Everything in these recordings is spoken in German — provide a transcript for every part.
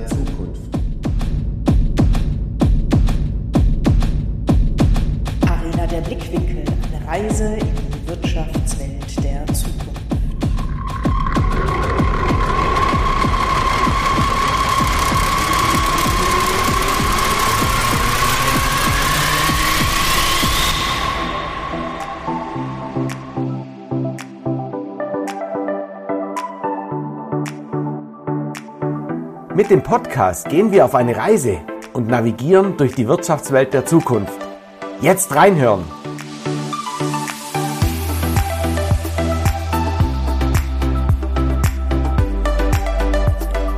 der Zukunft. Mit dem Podcast gehen wir auf eine Reise und navigieren durch die Wirtschaftswelt der Zukunft. Jetzt reinhören!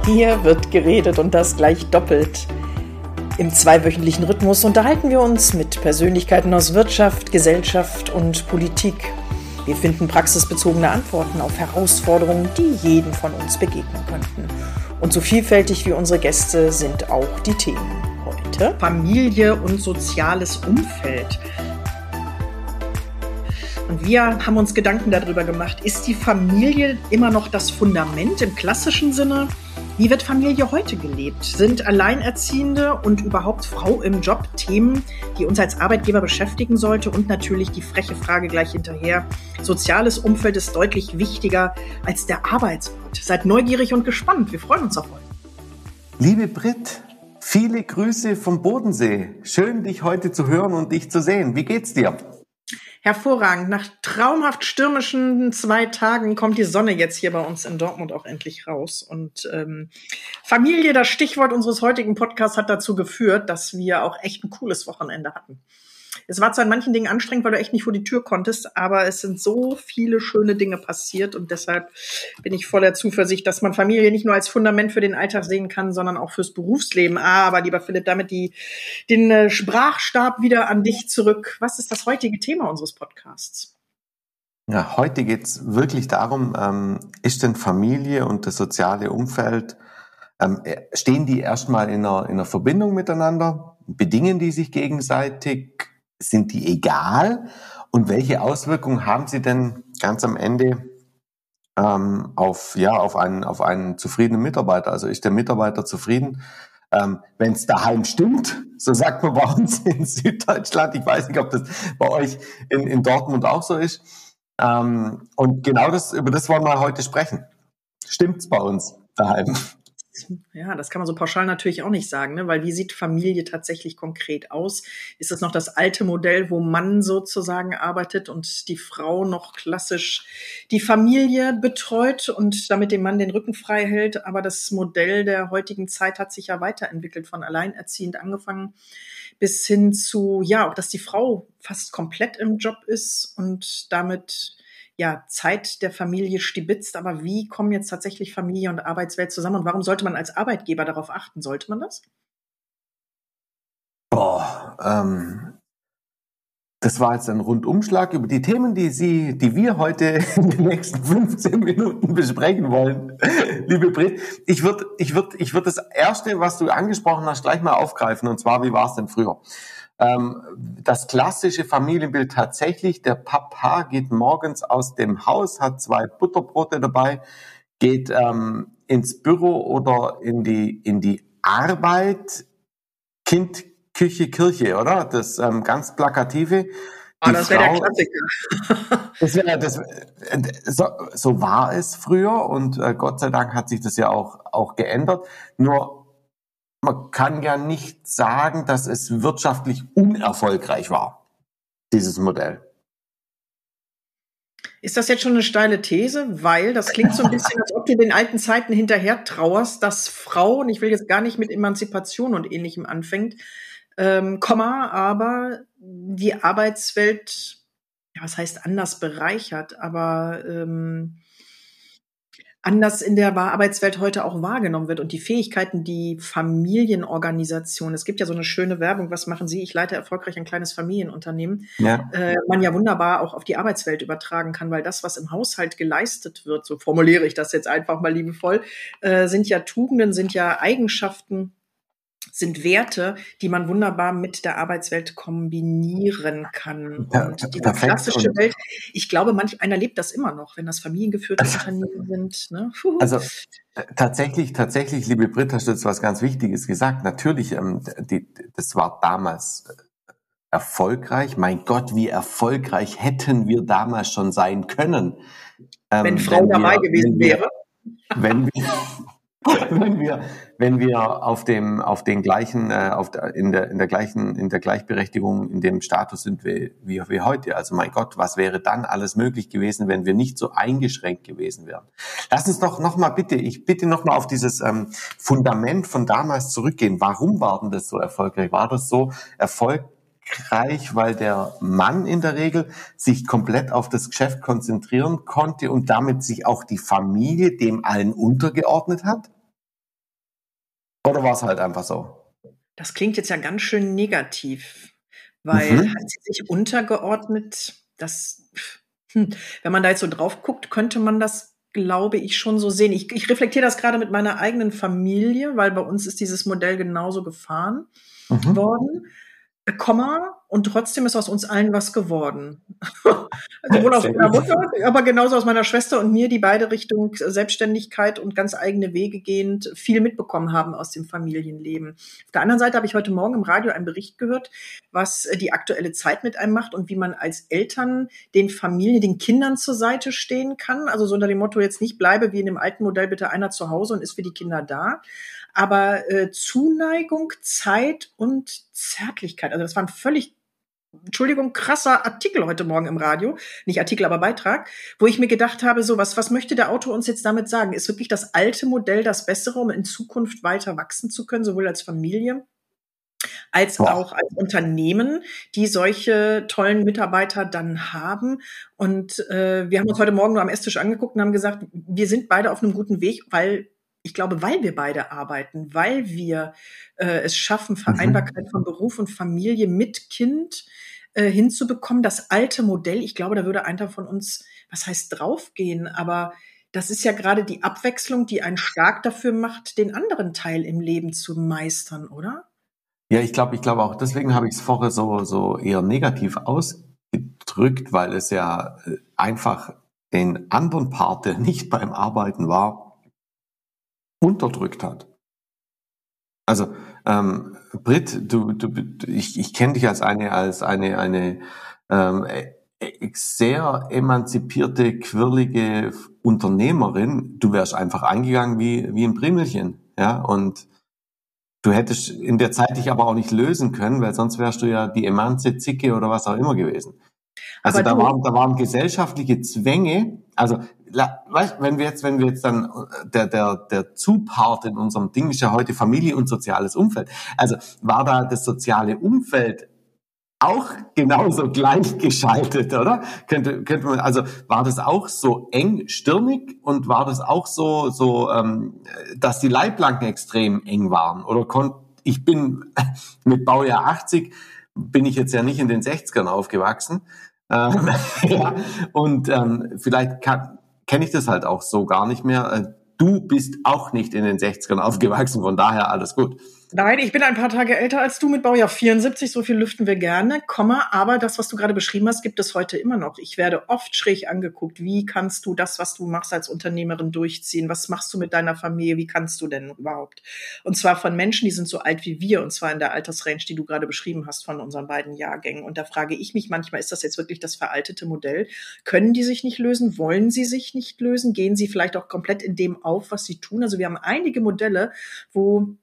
Hier wird geredet und das gleich doppelt. Im zweiwöchentlichen Rhythmus unterhalten wir uns mit Persönlichkeiten aus Wirtschaft, Gesellschaft und Politik. Wir finden praxisbezogene Antworten auf Herausforderungen, die jeden von uns begegnen könnten. Und so vielfältig wie unsere Gäste sind auch die Themen heute. Familie und soziales Umfeld. Und wir haben uns Gedanken darüber gemacht, ist die Familie immer noch das Fundament im klassischen Sinne? Wie wird Familie heute gelebt? Sind Alleinerziehende und überhaupt Frau im Job Themen, die uns als Arbeitgeber beschäftigen sollte? Und natürlich die freche Frage gleich hinterher. Soziales Umfeld ist deutlich wichtiger als der Arbeitsort. Seid neugierig und gespannt. Wir freuen uns auf euch. Liebe Brit, viele Grüße vom Bodensee. Schön, dich heute zu hören und dich zu sehen. Wie geht's dir? Hervorragend. Nach traumhaft stürmischen zwei Tagen kommt die Sonne jetzt hier bei uns in Dortmund auch endlich raus. Und ähm, Familie, das Stichwort unseres heutigen Podcasts, hat dazu geführt, dass wir auch echt ein cooles Wochenende hatten. Es war zwar in manchen Dingen anstrengend, weil du echt nicht vor die Tür konntest, aber es sind so viele schöne Dinge passiert und deshalb bin ich voller Zuversicht, dass man Familie nicht nur als Fundament für den Alltag sehen kann, sondern auch fürs Berufsleben. Aber lieber Philipp, damit die, den äh, Sprachstab wieder an dich zurück. Was ist das heutige Thema unseres Podcasts? Ja, heute geht's wirklich darum, ähm, ist denn Familie und das soziale Umfeld, ähm, stehen die erstmal in einer, in einer Verbindung miteinander? Bedingen die sich gegenseitig? Sind die egal? Und welche Auswirkungen haben sie denn ganz am Ende ähm, auf, ja, auf, einen, auf einen zufriedenen Mitarbeiter? Also ist der Mitarbeiter zufrieden? Ähm, Wenn es daheim stimmt, so sagt man bei uns in Süddeutschland, ich weiß nicht, ob das bei euch in, in Dortmund auch so ist. Ähm, und genau das, über das wollen wir heute sprechen. Stimmt's bei uns daheim? Ja, das kann man so pauschal natürlich auch nicht sagen, ne? weil wie sieht Familie tatsächlich konkret aus? Ist das noch das alte Modell, wo Mann sozusagen arbeitet und die Frau noch klassisch die Familie betreut und damit dem Mann den Rücken frei hält? Aber das Modell der heutigen Zeit hat sich ja weiterentwickelt, von alleinerziehend angefangen bis hin zu, ja, auch dass die Frau fast komplett im Job ist und damit ja, Zeit der Familie stibitzt, aber wie kommen jetzt tatsächlich Familie und Arbeitswelt zusammen und warum sollte man als Arbeitgeber darauf achten? Sollte man das? Boah, ähm, das war jetzt ein Rundumschlag über die Themen, die Sie, die wir heute in den nächsten 15 Minuten besprechen wollen. Liebe Brit, ich würde ich würd, ich würd das erste, was du angesprochen hast, gleich mal aufgreifen. Und zwar, wie war es denn früher? Ähm, das klassische Familienbild tatsächlich, der Papa geht morgens aus dem Haus, hat zwei Butterbrote dabei, geht ähm, ins Büro oder in die, in die Arbeit, Kind, Küche, Kirche, oder? Das ähm, ganz plakative. Oh, das wäre der Klassiker. das wär, das, so, so war es früher und äh, Gott sei Dank hat sich das ja auch, auch geändert. Nur man kann ja nicht sagen, dass es wirtschaftlich unerfolgreich war, dieses Modell. Ist das jetzt schon eine steile These? Weil das klingt so ein bisschen, als ob du den alten Zeiten hinterher trauerst, dass Frauen, ich will jetzt gar nicht mit Emanzipation und ähnlichem anfängt, ähm, Komma, aber die Arbeitswelt, ja, was heißt anders bereichert, aber ähm, anders in der Arbeitswelt heute auch wahrgenommen wird und die Fähigkeiten, die Familienorganisation, es gibt ja so eine schöne Werbung, was machen Sie? Ich leite erfolgreich ein kleines Familienunternehmen, ja. Äh, man ja wunderbar auch auf die Arbeitswelt übertragen kann, weil das, was im Haushalt geleistet wird, so formuliere ich das jetzt einfach mal liebevoll, äh, sind ja Tugenden, sind ja Eigenschaften, sind Werte, die man wunderbar mit der Arbeitswelt kombinieren kann. Und die klassische Welt, ich glaube, manch einer lebt das immer noch, wenn das familiengeführte Unternehmen sind. Ne? Also äh, tatsächlich, tatsächlich, liebe Britta, hast du jetzt was ganz Wichtiges gesagt. Natürlich, ähm, die, das war damals äh, erfolgreich. Mein Gott, wie erfolgreich hätten wir damals schon sein können. Ähm, wenn Frau wenn dabei wir, gewesen wäre. Wenn wir, wenn wir, wenn wir auf dem, auf den gleichen, äh, auf der, in der, in der gleichen, in der Gleichberechtigung, in dem Status sind wie, wie, wie heute. Also mein Gott, was wäre dann alles möglich gewesen, wenn wir nicht so eingeschränkt gewesen wären? Lass uns doch noch mal bitte, ich bitte noch mal auf dieses ähm, Fundament von damals zurückgehen. Warum war denn das so erfolgreich? War das so erfolgreich, weil der Mann in der Regel sich komplett auf das Geschäft konzentrieren konnte und damit sich auch die Familie dem allen untergeordnet hat? Oder war es halt einfach so? Das klingt jetzt ja ganz schön negativ, weil mhm. hat sie sich untergeordnet, das, hm, wenn man da jetzt so drauf guckt, könnte man das, glaube ich, schon so sehen. Ich, ich reflektiere das gerade mit meiner eigenen Familie, weil bei uns ist dieses Modell genauso gefahren mhm. worden. Komma, und trotzdem ist aus uns allen was geworden. Sowohl aus meiner Mutter, aber genauso aus meiner Schwester und mir, die beide Richtung Selbstständigkeit und ganz eigene Wege gehend viel mitbekommen haben aus dem Familienleben. Auf der anderen Seite habe ich heute Morgen im Radio einen Bericht gehört, was die aktuelle Zeit mit einem macht und wie man als Eltern den Familien, den Kindern zur Seite stehen kann. Also so unter dem Motto jetzt nicht bleibe wie in dem alten Modell bitte einer zu Hause und ist für die Kinder da. Aber äh, Zuneigung, Zeit und Zärtlichkeit, also das waren völlig Entschuldigung, krasser Artikel heute Morgen im Radio, nicht Artikel, aber Beitrag, wo ich mir gedacht habe, so was, was möchte der Autor uns jetzt damit sagen? Ist wirklich das alte Modell das bessere, um in Zukunft weiter wachsen zu können, sowohl als Familie als auch als Unternehmen, die solche tollen Mitarbeiter dann haben. Und äh, wir haben uns heute Morgen nur am Esstisch angeguckt und haben gesagt, wir sind beide auf einem guten Weg, weil ich glaube, weil wir beide arbeiten, weil wir äh, es schaffen, mhm. Vereinbarkeit von Beruf und Familie mit Kind äh, hinzubekommen. Das alte Modell, ich glaube, da würde einer von uns, was heißt draufgehen, aber das ist ja gerade die Abwechslung, die einen stark dafür macht, den anderen Teil im Leben zu meistern, oder? Ja, ich glaube, ich glaube auch, deswegen habe ich es vorher so, so eher negativ ausgedrückt, weil es ja äh, einfach den anderen Part, der nicht beim Arbeiten war, unterdrückt hat. Also ähm, Brit, du, du, ich, ich kenne dich als eine als eine eine ähm, e, sehr emanzipierte, quirlige Unternehmerin. Du wärst einfach eingegangen wie wie ein Primelchen, ja und Du hättest in der Zeit dich aber auch nicht lösen können, weil sonst wärst du ja die Emanze, Zicke oder was auch immer gewesen. Also da waren, da waren gesellschaftliche Zwänge. Also, weißt, wenn wir jetzt, wenn wir jetzt dann, der, der, der Zupart in unserem Ding ist ja heute Familie und soziales Umfeld. Also, war da das soziale Umfeld auch genauso gleichgeschaltet, oder? Könnte, könnte man, also war das auch so eng stirnig und war das auch so, so, ähm, dass die Leitplanken extrem eng waren? Oder konnt, ich bin mit Baujahr 80, bin ich jetzt ja nicht in den 60ern aufgewachsen. Ähm, ja, und ähm, vielleicht kenne ich das halt auch so gar nicht mehr. Äh, du bist auch nicht in den 60ern aufgewachsen, von daher alles gut. Nein, ich bin ein paar Tage älter als du mit Baujahr 74, so viel lüften wir gerne, Komma, aber das, was du gerade beschrieben hast, gibt es heute immer noch. Ich werde oft schräg angeguckt. Wie kannst du das, was du machst als Unternehmerin durchziehen? Was machst du mit deiner Familie? Wie kannst du denn überhaupt? Und zwar von Menschen, die sind so alt wie wir, und zwar in der Altersrange, die du gerade beschrieben hast von unseren beiden Jahrgängen. Und da frage ich mich manchmal, ist das jetzt wirklich das veraltete Modell? Können die sich nicht lösen? Wollen sie sich nicht lösen? Gehen sie vielleicht auch komplett in dem auf, was sie tun? Also wir haben einige Modelle, wo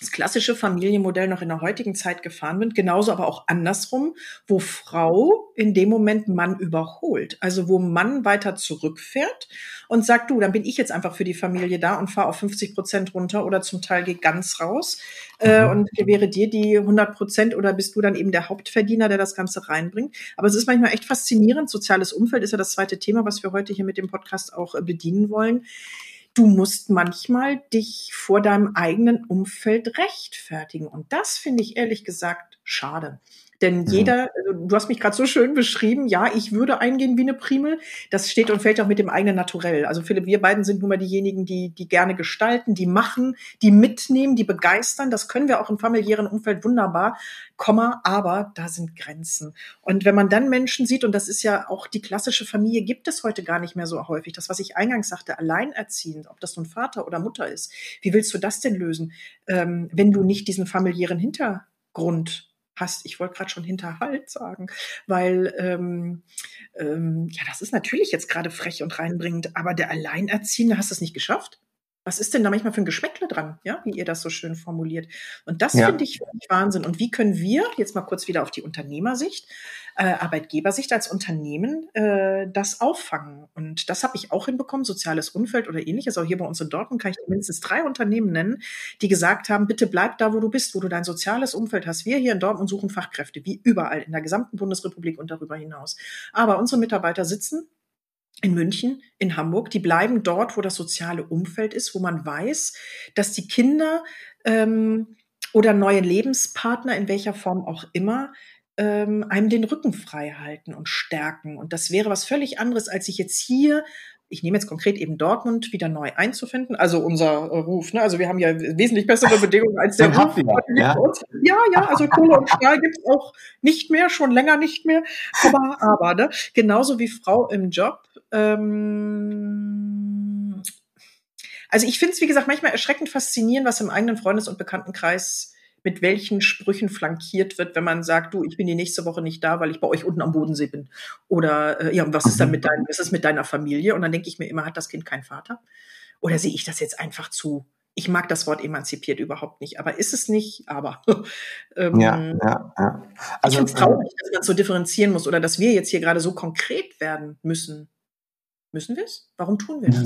das klassische Familienmodell noch in der heutigen Zeit gefahren wird, genauso aber auch andersrum, wo Frau in dem Moment Mann überholt. Also wo Mann weiter zurückfährt und sagt, du, dann bin ich jetzt einfach für die Familie da und fahre auf 50 Prozent runter oder zum Teil gehe ganz raus äh, mhm. und gewähre dir die 100 Prozent oder bist du dann eben der Hauptverdiener, der das Ganze reinbringt. Aber es ist manchmal echt faszinierend. Soziales Umfeld ist ja das zweite Thema, was wir heute hier mit dem Podcast auch äh, bedienen wollen du musst manchmal dich vor deinem eigenen Umfeld rechtfertigen. Und das finde ich ehrlich gesagt schade. Denn mhm. jeder, also du hast mich gerade so schön beschrieben, ja, ich würde eingehen wie eine Primel. Das steht und fällt auch mit dem eigenen Naturell. Also Philipp, wir beiden sind nun mal diejenigen, die, die gerne gestalten, die machen, die mitnehmen, die begeistern. Das können wir auch im familiären Umfeld wunderbar. Komma, aber da sind Grenzen. Und wenn man dann Menschen sieht, und das ist ja auch die klassische Familie, gibt es heute gar nicht mehr so häufig. Das, was ich eingangs sagte, alleinerziehend, ob das nun Vater oder Mutter ist. Wie willst du das denn lösen, ähm, wenn du nicht diesen familiären Hintergrund hast. Ich wollte gerade schon Hinterhalt sagen, weil ähm, ähm, ja, das ist natürlich jetzt gerade frech und reinbringend, aber der Alleinerziehende hast du es nicht geschafft. Was ist denn da manchmal für ein Geschmäckle dran, ja, wie ihr das so schön formuliert? Und das ja. finde ich Wahnsinn. Und wie können wir, jetzt mal kurz wieder auf die Unternehmersicht, äh, Arbeitgebersicht als Unternehmen äh, das auffangen. Und das habe ich auch hinbekommen, soziales Umfeld oder ähnliches. Auch hier bei uns in Dortmund kann ich mindestens drei Unternehmen nennen, die gesagt haben, bitte bleib da, wo du bist, wo du dein soziales Umfeld hast. Wir hier in Dortmund suchen Fachkräfte, wie überall in der gesamten Bundesrepublik und darüber hinaus. Aber unsere Mitarbeiter sitzen in München, in Hamburg, die bleiben dort, wo das soziale Umfeld ist, wo man weiß, dass die Kinder ähm, oder neue Lebenspartner in welcher Form auch immer ähm, einem den Rücken frei halten und stärken. Und das wäre was völlig anderes, als sich jetzt hier ich nehme jetzt konkret eben Dortmund wieder neu einzufinden, also unser äh, Ruf. Ne? Also wir haben ja wesentlich bessere Bedingungen als der Ruf. Ja. ja, ja, also Kohle und Stahl gibt es auch nicht mehr, schon länger nicht mehr. Aber, aber ne? genauso wie Frau im Job. Ähm, also ich finde es, wie gesagt, manchmal erschreckend faszinierend, was im eigenen Freundes- und Bekanntenkreis mit welchen Sprüchen flankiert wird, wenn man sagt, du, ich bin die nächste Woche nicht da, weil ich bei euch unten am Bodensee bin. Oder äh, ja, und was ist dann mhm. mit deinem, was ist mit deiner Familie? Und dann denke ich mir immer, hat das Kind keinen Vater? Oder sehe ich das jetzt einfach zu? Ich mag das Wort emanzipiert überhaupt nicht, aber ist es nicht, aber. ähm, ja, ja, ja. Also, ich finde es traurig, dass man so differenzieren muss oder dass wir jetzt hier gerade so konkret werden müssen. Müssen wir es? Warum tun wir das?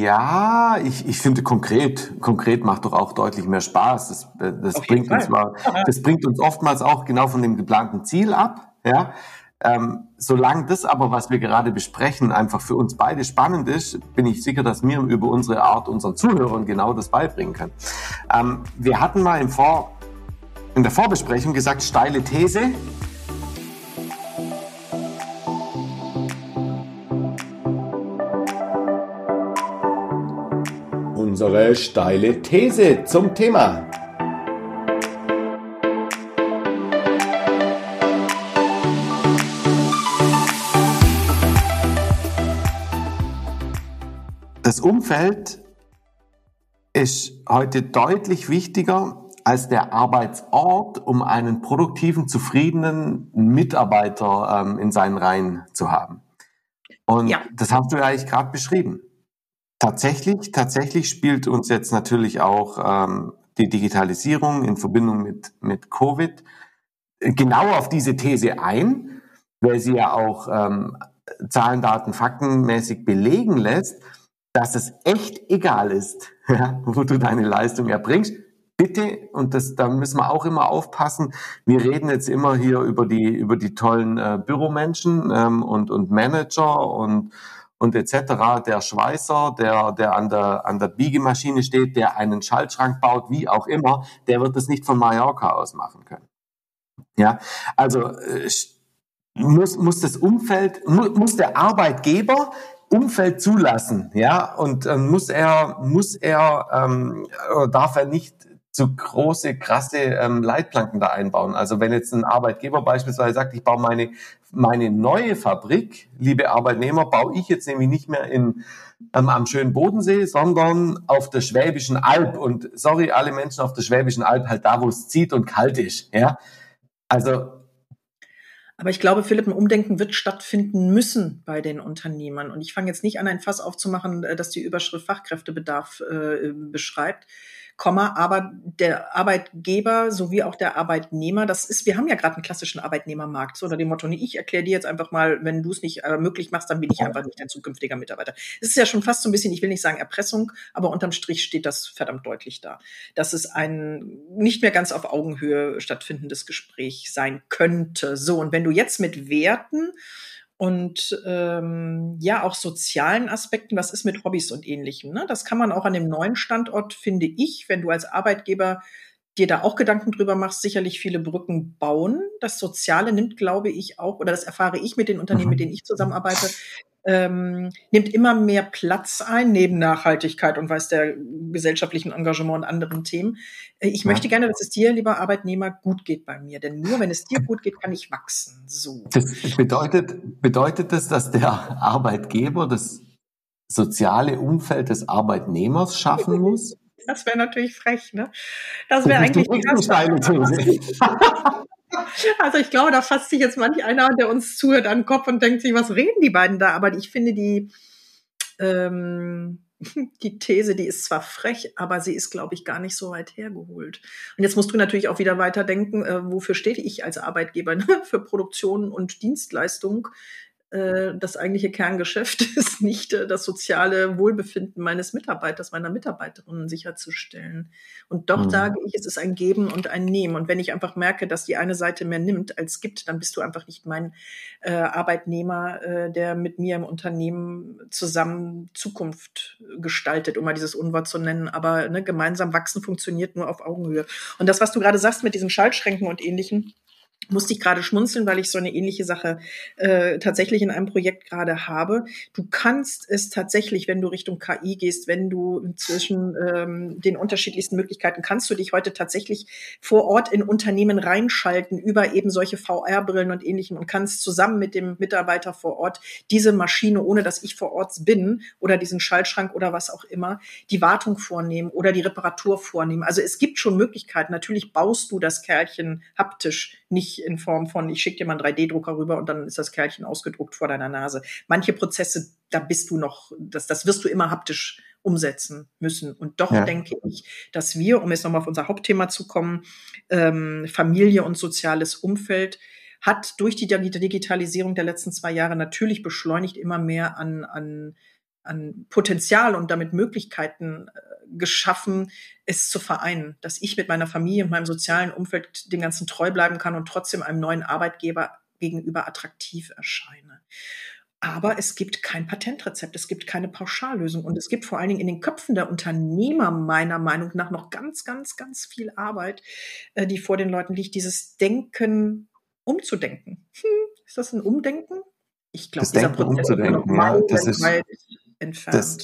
Ja, ich, ich finde konkret, konkret macht doch auch deutlich mehr Spaß. Das, äh, das bringt uns mal, das bringt uns oftmals auch genau von dem geplanten Ziel ab. Ja, ähm, solange das aber, was wir gerade besprechen, einfach für uns beide spannend ist, bin ich sicher, dass wir über unsere Art unseren Zuhörern genau das beibringen können. Ähm, wir hatten mal im Vor, in der Vorbesprechung gesagt, steile These, unsere steile These zum Thema. Das Umfeld ist heute deutlich wichtiger als der Arbeitsort, um einen produktiven, zufriedenen Mitarbeiter ähm, in seinen Reihen zu haben. Und ja. das hast du ja eigentlich gerade beschrieben. Tatsächlich, tatsächlich spielt uns jetzt natürlich auch ähm, die Digitalisierung in Verbindung mit, mit Covid genau auf diese These ein, weil sie ja auch ähm, Zahlen, Daten, Faktenmäßig belegen lässt, dass es echt egal ist, ja, wo du deine Leistung erbringst. Bitte, und das, da müssen wir auch immer aufpassen, wir reden jetzt immer hier über die, über die tollen äh, Büromenschen ähm, und, und Manager und und etc. Der Schweißer, der, der an der, an der Biegemaschine steht, der einen Schaltschrank baut, wie auch immer, der wird es nicht von Mallorca aus machen können. Ja, also äh, muss, muss das Umfeld, muss, der Arbeitgeber Umfeld zulassen, ja, und äh, muss er, muss er, ähm, darf er nicht zu große, krasse ähm, Leitplanken da einbauen. Also wenn jetzt ein Arbeitgeber beispielsweise sagt, ich baue meine, meine neue Fabrik, liebe Arbeitnehmer, baue ich jetzt nämlich nicht mehr in, ähm, am schönen Bodensee, sondern auf der Schwäbischen Alb. Und sorry, alle Menschen auf der Schwäbischen Alb, halt da, wo es zieht und kalt ist. Ja, also aber ich glaube, Philipp, ein Umdenken wird stattfinden müssen bei den Unternehmern. Und ich fange jetzt nicht an, ein Fass aufzumachen, äh, das die Überschrift Fachkräftebedarf äh, beschreibt. Komma, aber der Arbeitgeber sowie auch der Arbeitnehmer, das ist, wir haben ja gerade einen klassischen Arbeitnehmermarkt, so unter dem Motto, ich erkläre dir jetzt einfach mal, wenn du es nicht äh, möglich machst, dann bin ich einfach nicht dein zukünftiger Mitarbeiter. Es ist ja schon fast so ein bisschen, ich will nicht sagen Erpressung, aber unterm Strich steht das verdammt deutlich da, dass es ein nicht mehr ganz auf Augenhöhe stattfindendes Gespräch sein könnte. So, und wenn du jetzt mit Werten und ähm, ja auch sozialen Aspekten. Was ist mit Hobbys und ähnlichem? Ne? Das kann man auch an dem neuen Standort, finde ich, wenn du als Arbeitgeber dir da auch Gedanken drüber machst, sicherlich viele Brücken bauen. Das Soziale nimmt, glaube ich, auch, oder das erfahre ich mit den Unternehmen, mhm. mit denen ich zusammenarbeite, ähm, nimmt immer mehr Platz ein, neben Nachhaltigkeit und weiß der gesellschaftlichen Engagement und anderen Themen. Äh, ich ja. möchte gerne, dass es dir, lieber Arbeitnehmer, gut geht bei mir. Denn nur wenn es dir gut geht, kann ich wachsen. So. Das bedeutet, bedeutet das, dass der Arbeitgeber das soziale Umfeld des Arbeitnehmers schaffen muss? Das wäre natürlich frech, ne? Das wäre eigentlich die Also ich glaube, da fasst sich jetzt manch einer, der uns zuhört, an den Kopf und denkt sich, was reden die beiden da? Aber ich finde die, ähm, die These, die ist zwar frech, aber sie ist, glaube ich, gar nicht so weit hergeholt. Und jetzt musst du natürlich auch wieder weiterdenken, äh, wofür stehe ich als Arbeitgeber? Ne? Für Produktion und Dienstleistung das eigentliche Kerngeschäft ist nicht äh, das soziale Wohlbefinden meines Mitarbeiters, meiner Mitarbeiterinnen sicherzustellen. Und doch mhm. sage ich, es ist ein Geben und ein Nehmen. Und wenn ich einfach merke, dass die eine Seite mehr nimmt als gibt, dann bist du einfach nicht mein äh, Arbeitnehmer, äh, der mit mir im Unternehmen zusammen Zukunft gestaltet, um mal dieses Unwort zu nennen. Aber ne, gemeinsam wachsen funktioniert nur auf Augenhöhe. Und das, was du gerade sagst mit diesen Schaltschränken und ähnlichen, musste ich gerade schmunzeln, weil ich so eine ähnliche Sache äh, tatsächlich in einem Projekt gerade habe. Du kannst es tatsächlich, wenn du Richtung KI gehst, wenn du zwischen ähm, den unterschiedlichsten Möglichkeiten, kannst du dich heute tatsächlich vor Ort in Unternehmen reinschalten über eben solche VR-Brillen und ähnlichem und kannst zusammen mit dem Mitarbeiter vor Ort diese Maschine, ohne dass ich vor Ort bin oder diesen Schaltschrank oder was auch immer, die Wartung vornehmen oder die Reparatur vornehmen. Also es gibt schon Möglichkeiten. Natürlich baust du das Kerlchen haptisch nicht in Form von, ich schicke dir mal einen 3D-Drucker rüber und dann ist das Kerlchen ausgedruckt vor deiner Nase. Manche Prozesse, da bist du noch, das, das wirst du immer haptisch umsetzen müssen. Und doch ja. denke ich, dass wir, um jetzt nochmal auf unser Hauptthema zu kommen, ähm, Familie und soziales Umfeld hat durch die Digitalisierung der letzten zwei Jahre natürlich beschleunigt immer mehr an, an, an Potenzial und damit Möglichkeiten äh, geschaffen, es zu vereinen, dass ich mit meiner Familie und meinem sozialen Umfeld dem Ganzen treu bleiben kann und trotzdem einem neuen Arbeitgeber gegenüber attraktiv erscheine. Aber es gibt kein Patentrezept, es gibt keine Pauschallösung und es gibt vor allen Dingen in den Köpfen der Unternehmer meiner Meinung nach noch ganz, ganz, ganz viel Arbeit, äh, die vor den Leuten liegt, dieses Denken umzudenken. Hm, ist das ein Umdenken? Ich glaube, dieser Denken Prozess umzudenken, ist ja, das ist entfernt. Das,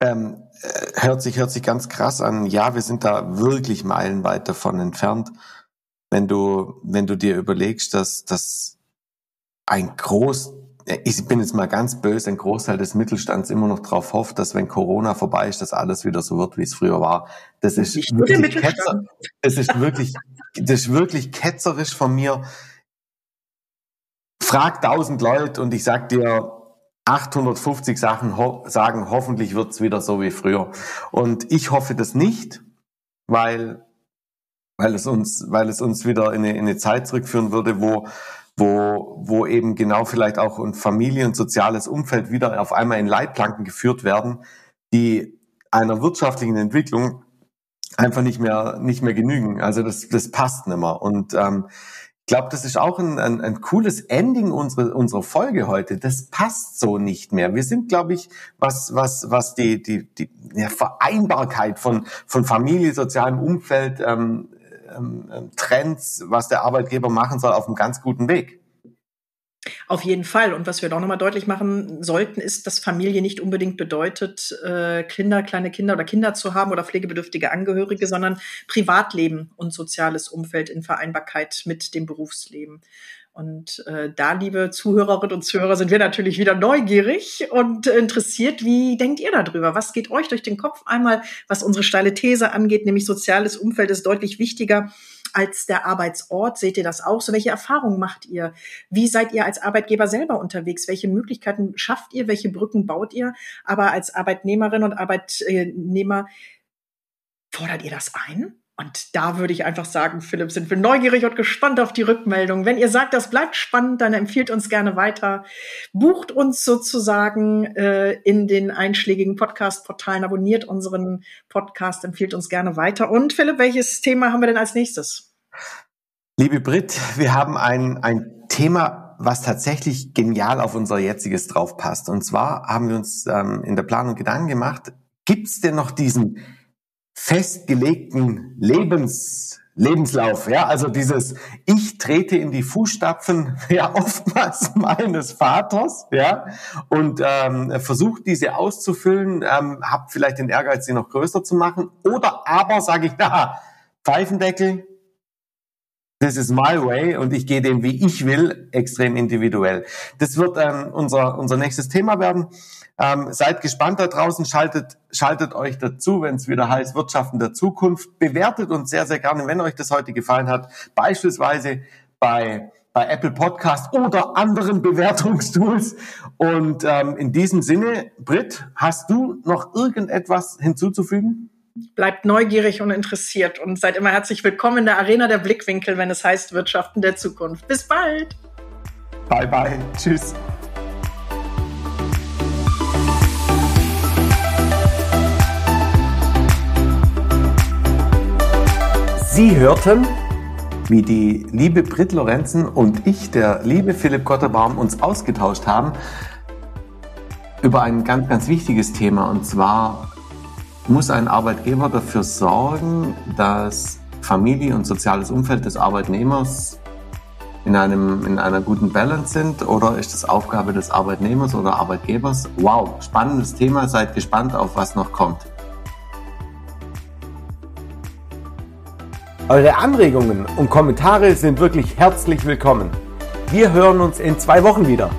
ähm, äh, hört sich, hört sich ganz krass an. Ja, wir sind da wirklich meilenweit davon entfernt. Wenn du, wenn du dir überlegst, dass, dass ein Groß, äh, ich bin jetzt mal ganz böse, ein Großteil des Mittelstands immer noch darauf hofft, dass wenn Corona vorbei ist, dass alles wieder so wird, wie es früher war. Das ist wirklich ketzer, das ist wirklich, das ist wirklich ketzerisch von mir. Frag tausend Leute und ich sag dir, 850 Sachen ho sagen, hoffentlich wird's wieder so wie früher. Und ich hoffe das nicht, weil, weil, es, uns, weil es uns wieder in eine, in eine Zeit zurückführen würde, wo, wo, wo eben genau vielleicht auch ein Familie- und soziales Umfeld wieder auf einmal in Leitplanken geführt werden, die einer wirtschaftlichen Entwicklung einfach nicht mehr, nicht mehr genügen. Also das, das passt nicht mehr. Und ähm, glaube, das ist auch ein, ein, ein cooles Ending unserer, unserer Folge heute. Das passt so nicht mehr. Wir sind, glaube ich, was, was, was die, die, die ja, Vereinbarkeit von, von Familie, sozialem Umfeld, ähm, ähm, Trends, was der Arbeitgeber machen soll, auf einem ganz guten Weg. Auf jeden Fall. Und was wir doch nochmal deutlich machen sollten, ist, dass Familie nicht unbedingt bedeutet, äh, Kinder, kleine Kinder oder Kinder zu haben oder pflegebedürftige Angehörige, sondern Privatleben und soziales Umfeld in Vereinbarkeit mit dem Berufsleben. Und äh, da, liebe Zuhörerinnen und Zuhörer, sind wir natürlich wieder neugierig und interessiert. Wie denkt ihr darüber? Was geht euch durch den Kopf? Einmal, was unsere steile These angeht, nämlich soziales Umfeld ist deutlich wichtiger als der Arbeitsort. Seht ihr das auch? So, welche Erfahrungen macht ihr? Wie seid ihr als Arbeitgeber selber unterwegs? Welche Möglichkeiten schafft ihr? Welche Brücken baut ihr? Aber als Arbeitnehmerin und Arbeitnehmer fordert ihr das ein? Und da würde ich einfach sagen, Philipp, sind wir neugierig und gespannt auf die Rückmeldung. Wenn ihr sagt, das bleibt spannend, dann empfiehlt uns gerne weiter. Bucht uns sozusagen äh, in den einschlägigen Podcast-Portalen, abonniert unseren Podcast, empfiehlt uns gerne weiter. Und Philipp, welches Thema haben wir denn als nächstes? Liebe Brit, wir haben ein, ein Thema, was tatsächlich genial auf unser jetziges draufpasst. Und zwar haben wir uns ähm, in der Planung Gedanken gemacht, gibt es denn noch diesen festgelegten Lebens, Lebenslauf, ja, also dieses Ich trete in die Fußstapfen, ja, oftmals meines Vaters, ja, und ähm, versucht diese auszufüllen, ähm, habe vielleicht den Ehrgeiz, sie noch größer zu machen, oder aber sage ich, na, Pfeifendeckel, This is my way und ich gehe den, wie ich will, extrem individuell. Das wird ähm, unser, unser nächstes Thema werden. Ähm, seid gespannt da draußen, schaltet, schaltet euch dazu, wenn es wieder heißt Wirtschaften der Zukunft. Bewertet uns sehr, sehr gerne, wenn euch das heute gefallen hat. Beispielsweise bei, bei Apple Podcast oder anderen Bewertungstools. Und ähm, in diesem Sinne, Britt, hast du noch irgendetwas hinzuzufügen? Bleibt neugierig und interessiert und seid immer herzlich willkommen in der Arena der Blickwinkel, wenn es heißt Wirtschaften der Zukunft. Bis bald. Bye bye. Tschüss. Sie hörten, wie die liebe Brit Lorenzen und ich, der liebe Philipp Gotterbaum, uns ausgetauscht haben über ein ganz, ganz wichtiges Thema. Und zwar muss ein Arbeitgeber dafür sorgen, dass Familie und soziales Umfeld des Arbeitnehmers in, einem, in einer guten Balance sind oder ist es Aufgabe des Arbeitnehmers oder Arbeitgebers? Wow, spannendes Thema, seid gespannt auf was noch kommt. Eure Anregungen und Kommentare sind wirklich herzlich willkommen. Wir hören uns in zwei Wochen wieder.